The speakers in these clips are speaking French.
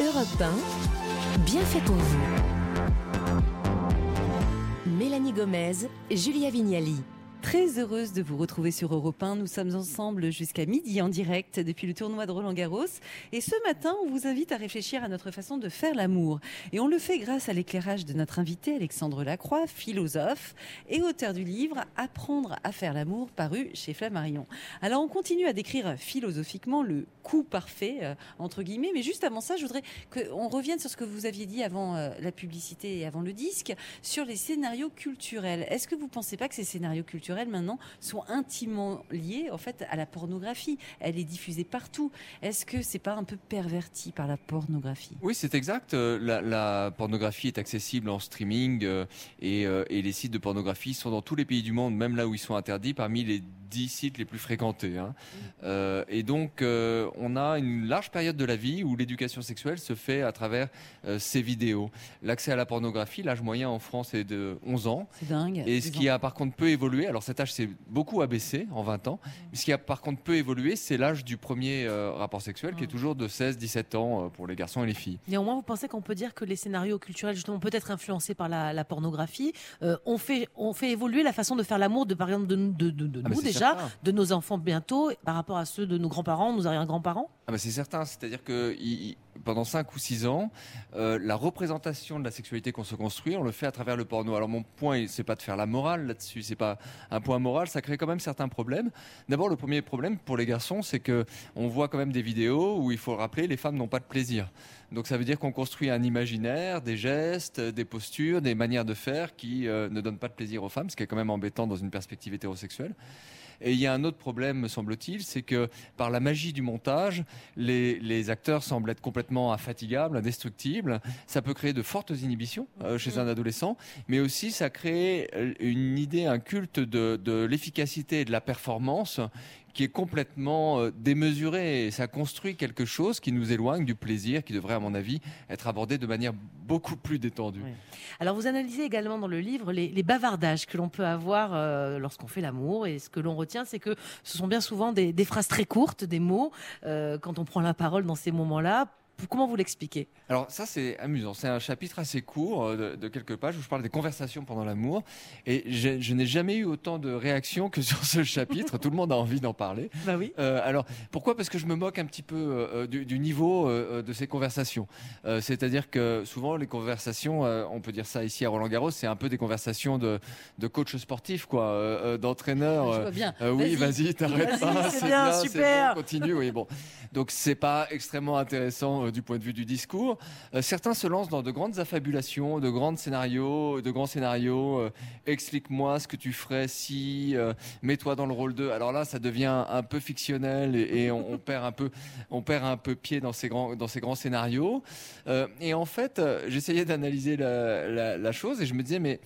Europe 1, bien fait pour vous. Mélanie Gomez, Julia Vignali. Très heureuse de vous retrouver sur Europe 1. Nous sommes ensemble jusqu'à midi en direct depuis le tournoi de Roland Garros. Et ce matin, on vous invite à réfléchir à notre façon de faire l'amour. Et on le fait grâce à l'éclairage de notre invité Alexandre Lacroix, philosophe et auteur du livre Apprendre à faire l'amour paru chez Flammarion. Alors on continue à décrire philosophiquement le coup parfait, euh, entre guillemets. Mais juste avant ça, je voudrais qu'on revienne sur ce que vous aviez dit avant euh, la publicité et avant le disque, sur les scénarios culturels. Est-ce que vous ne pensez pas que ces scénarios culturels maintenant sont intimement liées en fait à la pornographie. Elle est diffusée partout. Est-ce que c'est pas un peu perverti par la pornographie? Oui, c'est exact. Euh, la, pornographie est accessible en streaming euh, et, euh, et les sites de pornographie sont dans tous les pays du monde, même là où ils sont interdits, parmi les 10 sites les plus fréquentés. Hein. Euh, et donc, euh, on a une large période de la vie où l'éducation sexuelle se fait à travers euh, ces vidéos. L'accès à la pornographie, l'âge moyen en France est de 11 ans. C'est dingue. Et ce qui a par contre peu évolué, alors cet âge s'est beaucoup abaissé en 20 ans, mais ce qui a par contre peu évolué, c'est l'âge du premier rapport sexuel qui est toujours de 16-17 ans pour les garçons et les filles. Néanmoins, vous pensez qu'on peut dire que les scénarios culturels, justement, peut être influencés par la, pornographie, ont, fait, ont fait évoluer la façon de faire l'amour, de, par exemple, de, de, de, ah, nous déjà de nos enfants bientôt par rapport à ceux de nos grands-parents, nos arrière-grands-parents? Ah bah C'est certain, c'est-à-dire que pendant 5 ou 6 ans, euh, la représentation de la sexualité qu'on se construit, on le fait à travers le porno. Alors mon point, c'est pas de faire la morale là-dessus, c'est pas un point moral, ça crée quand même certains problèmes. D'abord, le premier problème pour les garçons, c'est que on voit quand même des vidéos où il faut le rappeler, les femmes n'ont pas de plaisir. Donc ça veut dire qu'on construit un imaginaire, des gestes, des postures, des manières de faire qui euh, ne donnent pas de plaisir aux femmes, ce qui est quand même embêtant dans une perspective hétérosexuelle. Et il y a un autre problème, me semble-t-il, c'est que par la magie du montage, les, acteurs semblent être complètement infatigables, indestructibles. Ça peut créer de fortes inhibitions euh, chez un adolescent, mais aussi ça crée euh, une idée, un culte de, de l'efficacité et de la performance qui est complètement euh, démesuré. Et ça construit quelque chose qui nous éloigne du plaisir, qui devrait, à mon avis, être abordé de manière beaucoup plus détendue. Alors, vous analysez également dans le livre les, bavardages que l'on peut avoir euh, lorsqu'on fait l'amour. Et ce que l'on retient, c'est que ce sont bien souvent des, phrases très courtes, des mots, euh, quand on prend la parole dans ces moments-là Comment vous l'expliquez? Alors ça c'est amusant. C'est un chapitre assez court euh, de, quelques pages où je parle des conversations pendant l'amour. Et je n'ai jamais eu autant de réactions que sur ce chapitre. Tout le monde a envie d'en parler. Bah oui. Euh, alors pourquoi? Parce que je me moque un petit peu euh, du, niveau de ces conversations. C'est-à-dire que souvent les conversations, on peut dire ça ici à Roland Garros, c'est un peu des conversations de, de coach sportif, quoi, d'entraîneur. bien. oui, vas-y, t'arrêtes pas. C'est bien, super. continue. Oui, bon. Donc c'est pas extrêmement intéressant du point de vue du discours. Euh, certains se lancent dans de grandes affabulations, de grands scénarios, de grands scénarios. Euh, explique-moi ce que tu ferais si, euh, mets-toi dans le rôle de. Alors là, ça devient un peu fictionnel et, on, perd un peu, on perd un peu pied dans ces grands, dans ces grands scénarios. et en fait, j'essayais d'analyser la, chose et je me disais mais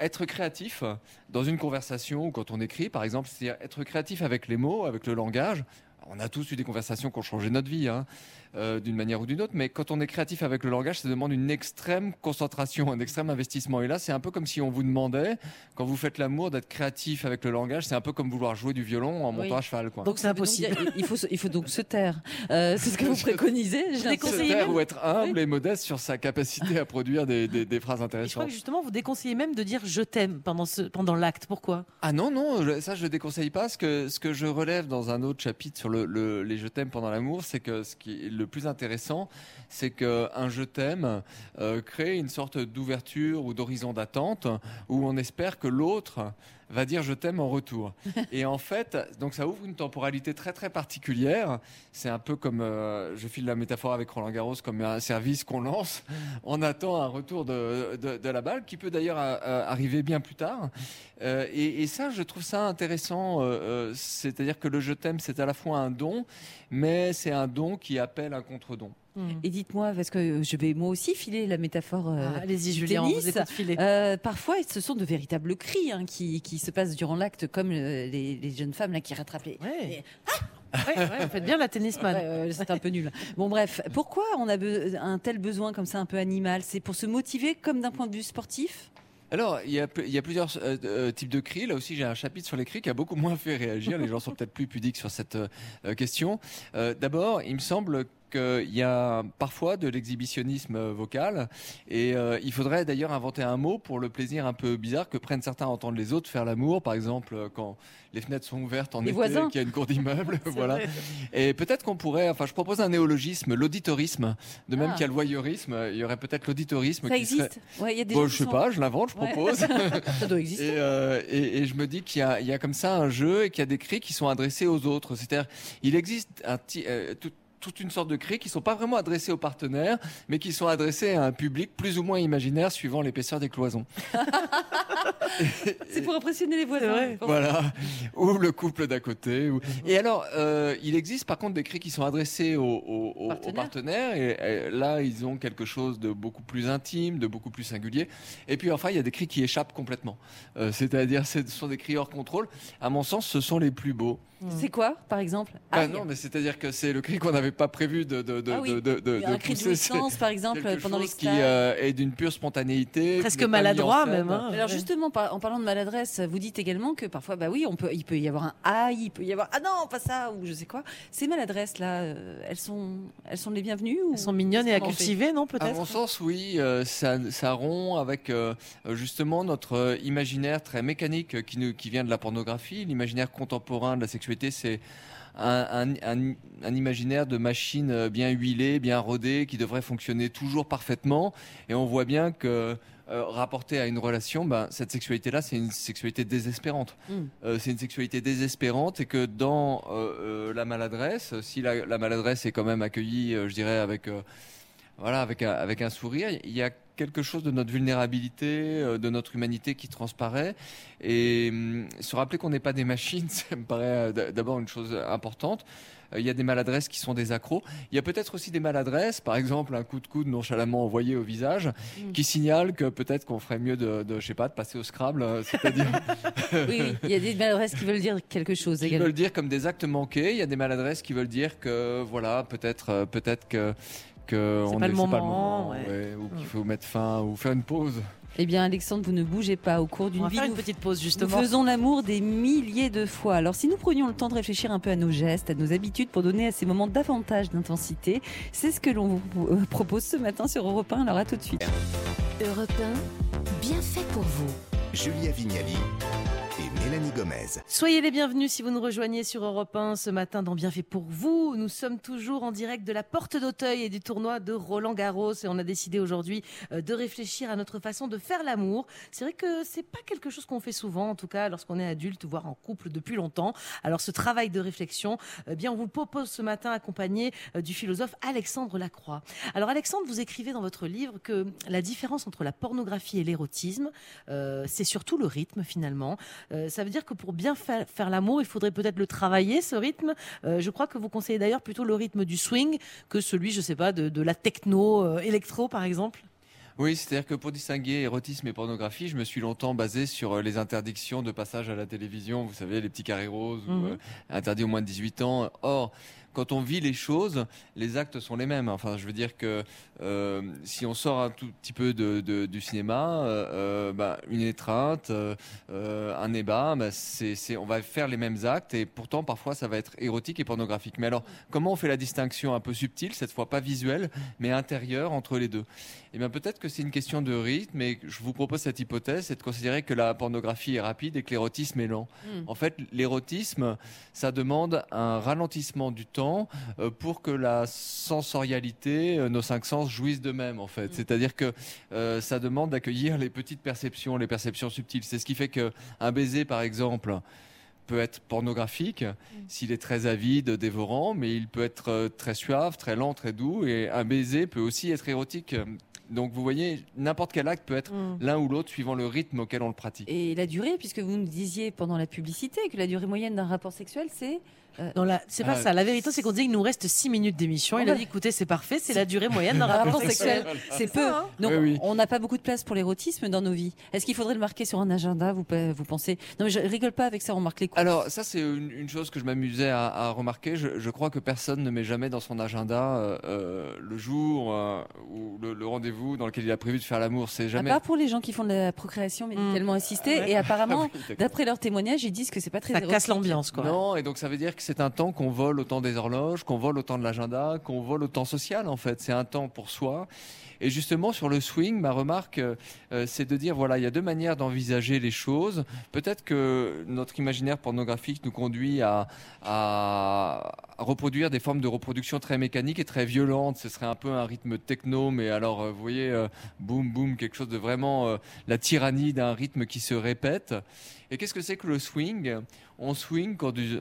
être créatif dans une conversation ou quand on écrit, par exemple, c'est-à-dire être créatif avec les mots, avec le langage. On a tous eu des conversations qui ont changé notre vie. Hein. Euh, d'une manière ou d'une autre. Mais quand on est créatif avec le langage, ça demande une extrême concentration, un extrême investissement. Et là, c'est un peu comme si on vous demandait, quand vous faites l'amour, d'être créatif avec le langage. C'est un peu comme vouloir jouer du violon en montant à cheval. Quoi. Donc c'est impossible. il, faut, il faut donc se taire. Euh, c'est ce que vous préconisez. Je se taire ou être humble et modeste sur sa capacité à produire des, des, phrases intéressantes. je crois que justement, vous déconseillez même de dire je t'aime pendant, ce, pendant l'acte. Pourquoi? Ah non, non, ça je ne déconseille pas. Ce que, ce que je relève dans un autre chapitre sur le, les je t'aime pendant l'amour, c'est que ce qui est le plus intéressant, c'est qu'un je t'aime euh, crée une sorte d'ouverture ou d'horizon d'attente où on espère que l'autre va dire je t'aime en retour. Et en fait, donc ça ouvre une temporalité très très particulière. C'est un peu comme, euh, je file la métaphore avec Roland Garros, comme un service qu'on lance. On attend un retour de, de, la balle qui peut d'ailleurs euh, arriver bien plus tard. et, et, ça, je trouve ça intéressant. C'est-à-dire que le je t'aime, c'est à la fois un don, mais c'est un don qui appelle un contre-don. Et dites-moi, parce que je vais moi aussi filer la métaphore. Euh, ah, allez-y, Julien, vous filer. Euh, parfois, ce sont de véritables cris hein, qui, qui, se passent durant l'acte, comme euh, les, les, jeunes femmes là, qui rattrapent les. Ouais. Ah ouais, ouais, faites bien la tennisman. c'est un peu nul. Bon, bref, pourquoi on a un tel besoin comme ça, un peu animal? C'est pour se motiver comme d'un point de vue sportif? Alors, il y a, il y a plusieurs euh, types de cris. Là aussi, j'ai un chapitre sur les cris qui a beaucoup moins fait réagir. Les gens sont peut-être plus pudiques sur cette question. D'abord, il me semble qu'il y a parfois de l'exhibitionnisme euh, vocal et euh, il faudrait d'ailleurs inventer un mot pour le plaisir un peu bizarre que prennent certains à entendre les autres faire l'amour, par exemple euh, quand les fenêtres sont ouvertes en Les été, qu'il y a une cour d'immeuble, voilà. vrai. Et peut-être qu'on pourrait, enfin je propose un néologisme, l'auditorisme, de même Ah. qu'il y a le voyeurisme, il y aurait peut-être l'auditorisme Ça qui serait... existe Ouais, il y a des Bon, je sais sont- pas, je l'invente, je Ouais. propose. Ça doit exister. Et, euh, et- et je me dis qu'il y, a- il y a comme ça un jeu et qu'il y a des cris qui sont adressés aux autres. C'est-à-dire, il existe un euh, tout- toute une sorte de cris qui sont pas vraiment adressés aux partenaires, mais qui sont adressés à un public plus ou moins imaginaire suivant l'épaisseur des cloisons. C'est pour impressionner les voisins. vrai. Voilà, ou le couple d'à côté. ou- Et alors, euh, il existe par contre des cris qui sont adressés aux, aux- aux- aux Partenaires. partenaires, et, et là, ils ont quelque chose de beaucoup plus intime, de beaucoup plus singulier. Et puis enfin, il y a des cris qui échappent complètement. Euh, C'est-à-dire, ce sont des cris hors contrôle. À mon sens, ce sont les plus beaux. C'est quoi, par exemple Ah Ah, non, mais c'est-à-dire que c'est le cri qu'on n'avait pas prévu de, de, de, Ah oui. de, de- un cri de jouissance, par exemple, quelque pendant chose qui euh, est d'une pure spontanéité. Presque maladroit même. hein. Alors justement, par- en parlant de maladresse, vous dites également que parfois, bah oui, on peut, il peut y avoir un aïe, il peut y avoir ah non, pas ça ou je sais quoi. Ces maladresses là, euh, elles sont, elles sont les bienvenues ou Elles sont mignonnes et à cultiver, non À peut-être mon sens, oui, euh, ça, ça rompt avec euh, justement notre imaginaire très mécanique qui, nous- qui vient de la pornographie. L'imaginaire contemporain de la sexualité, c'est un, un- un- un imaginaire de machine euh, bien huilée, bien rodée, qui devrait fonctionner toujours parfaitement. Et on voit bien que euh, rapporté à une relation, ben, cette sexualité-là, c'est une sexualité désespérante. Mm. Euh, c'est une sexualité désespérante et que dans euh, la maladresse, si la, la maladresse est quand même accueillie, je dirais, avec, voilà, avec, un, avec un sourire, il y a quelque chose de notre vulnérabilité, euh, de notre humanité qui transparaît. Et hum, se rappeler qu'on n'est pas des machines, ça me paraît euh, d'abord une chose importante. Euh, Il y a des maladresses qui sont des accros. Il y a peut-être aussi des maladresses, par exemple un coup de coude nonchalamment envoyé au visage, Mm. qui signale que peut-être qu'on ferait mieux de, de, je sais pas, de passer au Scrabble, c'est-à-dire Oui, oui, il y a des maladresses qui veulent dire quelque chose qui également. veulent dire comme des actes manqués. Il y a des maladresses qui veulent dire que voilà, peut-être, peut-être que que C'est on pas le moment, ouais. ouais, ou qu'il Mm. faut mettre fin ou faire une pause. Eh bien, Alexandre, vous ne bougez pas au cours d'une vie. faire une nous- petite pause Nous justement. faisons l'amour des milliers de fois. Alors si nous prenions le temps de réfléchir un peu à nos gestes, à nos habitudes pour donner à ces moments davantage d'intensité, c'est ce que l'on vous euh, propose ce matin sur Europe 1. Alors à tout de suite. Europe 1, bien fait pour vous. Julia Vignali et Mélanie Gomez. Soyez les bienvenus si vous nous rejoignez sur Europe 1 ce matin dans Bienfait pour vous. Nous sommes toujours en direct de la porte d'Auteuil et du tournoi de Roland Garros et on a décidé aujourd'hui euh, de réfléchir à notre façon de faire l'amour. C'est vrai que c'est pas quelque chose qu'on fait souvent, en tout cas lorsqu'on est adulte, voire en couple depuis longtemps. Alors ce travail de réflexion, eh bien on vous propose ce matin accompagné euh, du philosophe Alexandre Lacroix. Alors Alexandre, vous écrivez dans votre livre que la différence entre la pornographie et l'érotisme, euh, c'est surtout le rythme finalement. Euh, ça veut dire que pour bien fa- faire l'amour, il faudrait peut-être le travailler, ce rythme. Euh, je crois que vous conseillez d'ailleurs plutôt le rythme du swing que celui, je sais pas, de, de la techno euh, électro, par exemple. Oui, c'est-à-dire que pour distinguer érotisme et pornographie, je me suis longtemps basé sur les interdictions de passage à la télévision. Vous savez, les petits carrés roses, ou, euh, interdits au moins de 18 ans. Or, quand on vit les choses, les actes sont les mêmes. Enfin, je veux dire que euh, si on sort un tout petit peu de, de- du cinéma, euh, euh, bah, une étreinte, euh, un ébat, bah, c'est, c'est- on va faire les mêmes actes et pourtant parfois ça va être érotique et pornographique. Mais alors, comment on fait la distinction un peu subtile, cette fois pas visuelle, mais intérieure entre les deux? Eh bien, peut-être que c'est une question de rythme, et je vous propose cette hypothèse, c'est de considérer que la pornographie est rapide et que l'érotisme est lent. Mm. En fait, l'érotisme, ça demande un ralentissement du temps euh, pour que la sensorialité, euh, nos cinq sens jouissent d'eux-mêmes, en fait. Mm. C'est-à-dire que euh, ça demande d'accueillir les petites perceptions, les perceptions subtiles. C'est ce qui fait que un baiser, par exemple, peut être pornographique s'il est très avide, dévorant, mais il peut être très suave, très lent, très doux, et un baiser peut aussi être érotique. Donc vous voyez, n'importe quel acte peut être l'un ou l'autre suivant le rythme auquel on le pratique. Et la durée, puisque vous nous disiez pendant la publicité que la durée moyenne d'un rapport sexuel, c'est Non, là, c'est pas Ah, ça. La vérité, c'est qu'on dit qu'il nous reste 6 minutes d'émission. Il a dit, écoutez, c'est parfait, c'est la durée moyenne d'un un rapport sexuel. C'est ça, peu. hein. Donc, Oui, oui. on n'a pas beaucoup de place pour l'érotisme dans nos vies. Est-ce qu'il faudrait le marquer sur un agenda vous, pe- vous pensez? Non, mais je rigole pas avec ça, on marque les coups. Alors ça c'est une, une chose que je m'amusais à, à remarquer. Je, je crois que personne ne met jamais dans son agenda euh, euh, le jour euh, ou le, le rendez-vous rendez-vous dans lequel il a prévu de faire l'amour. C'est À jamais. part pour les gens qui font de la procréation médicalement assistée. Ouais. Et apparemment, Ah oui, d'après leur témoignage, ils disent que c'est pas très Ça casse l'ambiance, quoi. Non, et donc ça veut dire que c'est un temps qu'on vole au temps des horloges, qu'on vole au temps de l'agenda, qu'on vole au temps social en fait. C'est un temps pour soi. Et justement sur le swing, ma remarque, euh, euh, c'est de dire voilà, il y a deux manières d'envisager les choses. Peut-être que notre imaginaire pornographique nous conduit à, à reproduire des formes de reproduction très mécaniques et très violentes. Ce serait un peu un rythme techno, mais alors euh, vous voyez, euh, boum boum, quelque chose de vraiment euh, la tyrannie d'un rythme qui se répète. Et qu'est-ce que c'est que le swing? On swing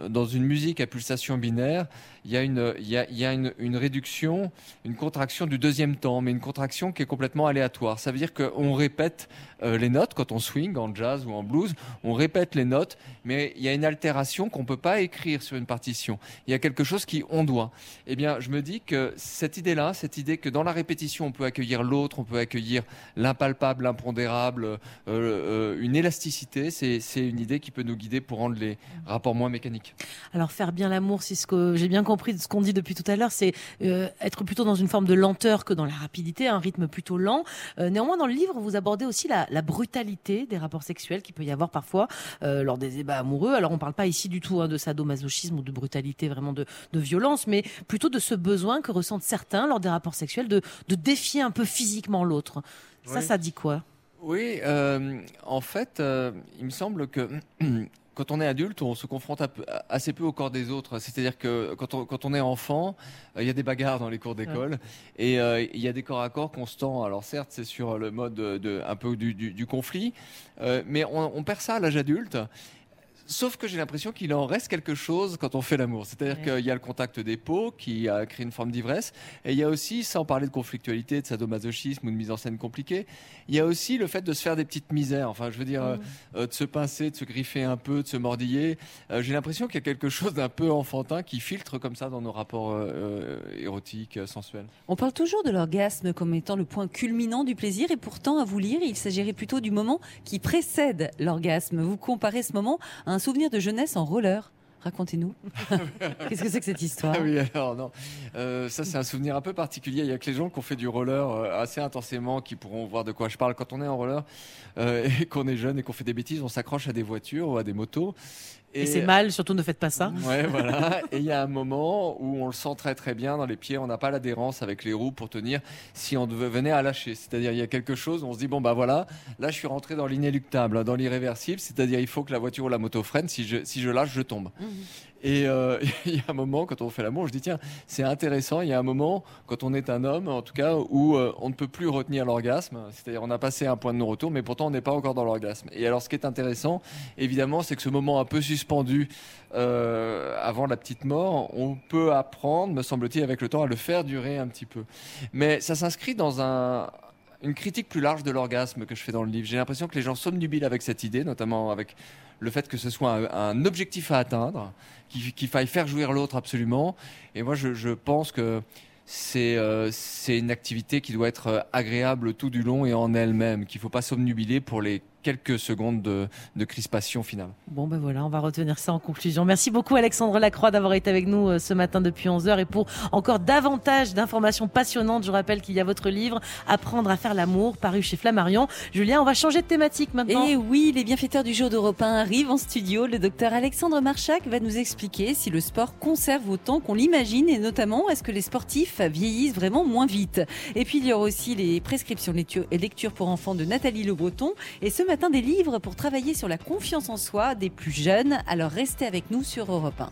dans une musique à pulsation binaire, il y a, une, réduction, une contraction du deuxième temps, mais une contraction qui est complètement aléatoire. Ça veut dire qu'on répète euh, les notes quand on swing en jazz ou en blues, on répète les notes, mais il y a une altération qu'on ne peut pas écrire sur une partition. Il y a quelque chose qui ondoie. Eh bien, je me dis que cette idée-là, cette idée que dans la répétition, on peut accueillir l'autre, on peut accueillir l'impalpable, l'impondérable, euh, euh, une élasticité, c'est c'est une idée qui peut nous guider pour rendre les rapports moins mécaniques. Alors faire bien l'amour, c'est ce que j'ai bien compris de ce qu'on dit depuis tout à l'heure, c'est euh, être plutôt dans une forme de lenteur que dans la rapidité, un rythme plutôt lent. Euh, néanmoins, dans le livre, vous abordez aussi la, la brutalité des rapports sexuels qu'il peut y avoir parfois euh, lors des débats amoureux. Alors on parle pas ici du tout hein, de sadomasochisme ou de brutalité, vraiment de, de violence, mais plutôt de ce besoin que ressentent certains lors des rapports sexuels de, de défier un peu physiquement l'autre. Ça, Oui. ça dit quoi? Oui, euh, en fait, euh, il me semble que quand on est adulte, on se confronte assez peu au corps des autres. C'est-à-dire que quand on, quand on est enfant, euh, il y a des bagarres dans les cours d'école et euh, il y a des corps à corps constants. Alors certes, c'est sur le mode de, de- un peu du, du- du conflit, euh, mais on, on perd ça à l'âge adulte. Sauf que j'ai l'impression qu'il en reste quelque chose quand on fait l'amour. C'est-à-dire Ouais. qu'il y a le contact des peaux qui a créé une forme d'ivresse. Et il y a aussi, sans parler de conflictualité, de sadomasochisme ou de mise en scène compliquée, il y a aussi le fait de se faire des petites misères. Enfin, je veux dire, euh, euh, de se pincer, de se griffer un peu, de se mordiller. Euh, j'ai l'impression qu'il y a quelque chose d'un peu enfantin qui filtre comme ça dans nos rapports euh, érotiques, sensuels. On parle toujours de l'orgasme comme étant le point culminant du plaisir et pourtant, à vous lire, il s'agirait plutôt du moment qui précède l'orgasme. Vous comparez ce moment à un souvenir de jeunesse en roller. Racontez-nous. Qu'est-ce que c'est que cette histoire Ah oui, alors non. Euh, ça, c'est un souvenir un peu particulier. Il y a que les gens qui ont fait du roller euh, assez intensément qui pourront voir de quoi je parle. Quand on est en roller euh, et qu'on est jeune et qu'on fait des bêtises, on s'accroche à des voitures ou à des motos. Et, c'est mal, surtout ne faites pas ça. Ouais, voilà. Et il y a un moment où on le sent très très bien dans les pieds. On n'a pas l'adhérence avec les roues pour tenir si on devait- venait à lâcher. C'est-à-dire, il y a quelque chose, on se dit, bon, bah voilà, là, je suis rentré dans l'inéluctable, hein, dans l'irréversible. C'est-à-dire, il faut que la voiture ou la moto freine. Si je, si je lâche, je tombe. Et euh, il y a un moment, quand on fait l'amour, je dis, tiens, c'est intéressant. Il y a un moment, quand on est un homme, en tout cas, où euh, on ne peut plus retenir l'orgasme. C'est-à-dire, on a passé un point de non-retour, mais pourtant, on n'est pas encore dans l'orgasme. Et alors, ce qui est intéressant, évidemment, c'est que ce moment un peu suspendu euh, avant la petite mort, on peut apprendre, me semble-t-il, avec le temps, à le faire durer un petit peu. Mais ça s'inscrit dans un, une critique plus large de l'orgasme que je fais dans le livre. J'ai l'impression que les gens somnubilent avec cette idée, notamment avec le fait que ce soit un, objectif à atteindre, qu'il faille faire jouir l'autre absolument. Et moi, je, pense que c'est euh, c'est une activité qui doit être euh, agréable tout du long et en elle-même, qu'il ne faut pas somnubiler pour les quelques secondes de, de crispation finale. Bon, ben voilà, on va retenir ça en conclusion. Merci beaucoup, Alexandre Lacroix, d'avoir été avec nous euh, ce matin depuis 11h. Et pour encore davantage d'informations passionnantes, je rappelle qu'il y a votre livre Apprendre à faire l'amour, paru chez Flammarion. Julien, on va changer de thématique maintenant. Et oui, les bienfaiteurs du jour d'Europe 1 arrivent en studio. Le docteur Alexandre Marchac va nous expliquer si le sport conserve autant qu'on l'imagine et notamment est-ce que les sportifs vieillissent vraiment moins vite? Et puis il y aura aussi les prescriptions lecture- et lectures pour enfants de Nathalie Le Breton et ce matin des livres pour travailler sur la confiance en soi des plus jeunes. Alors restez avec nous sur Europe 1.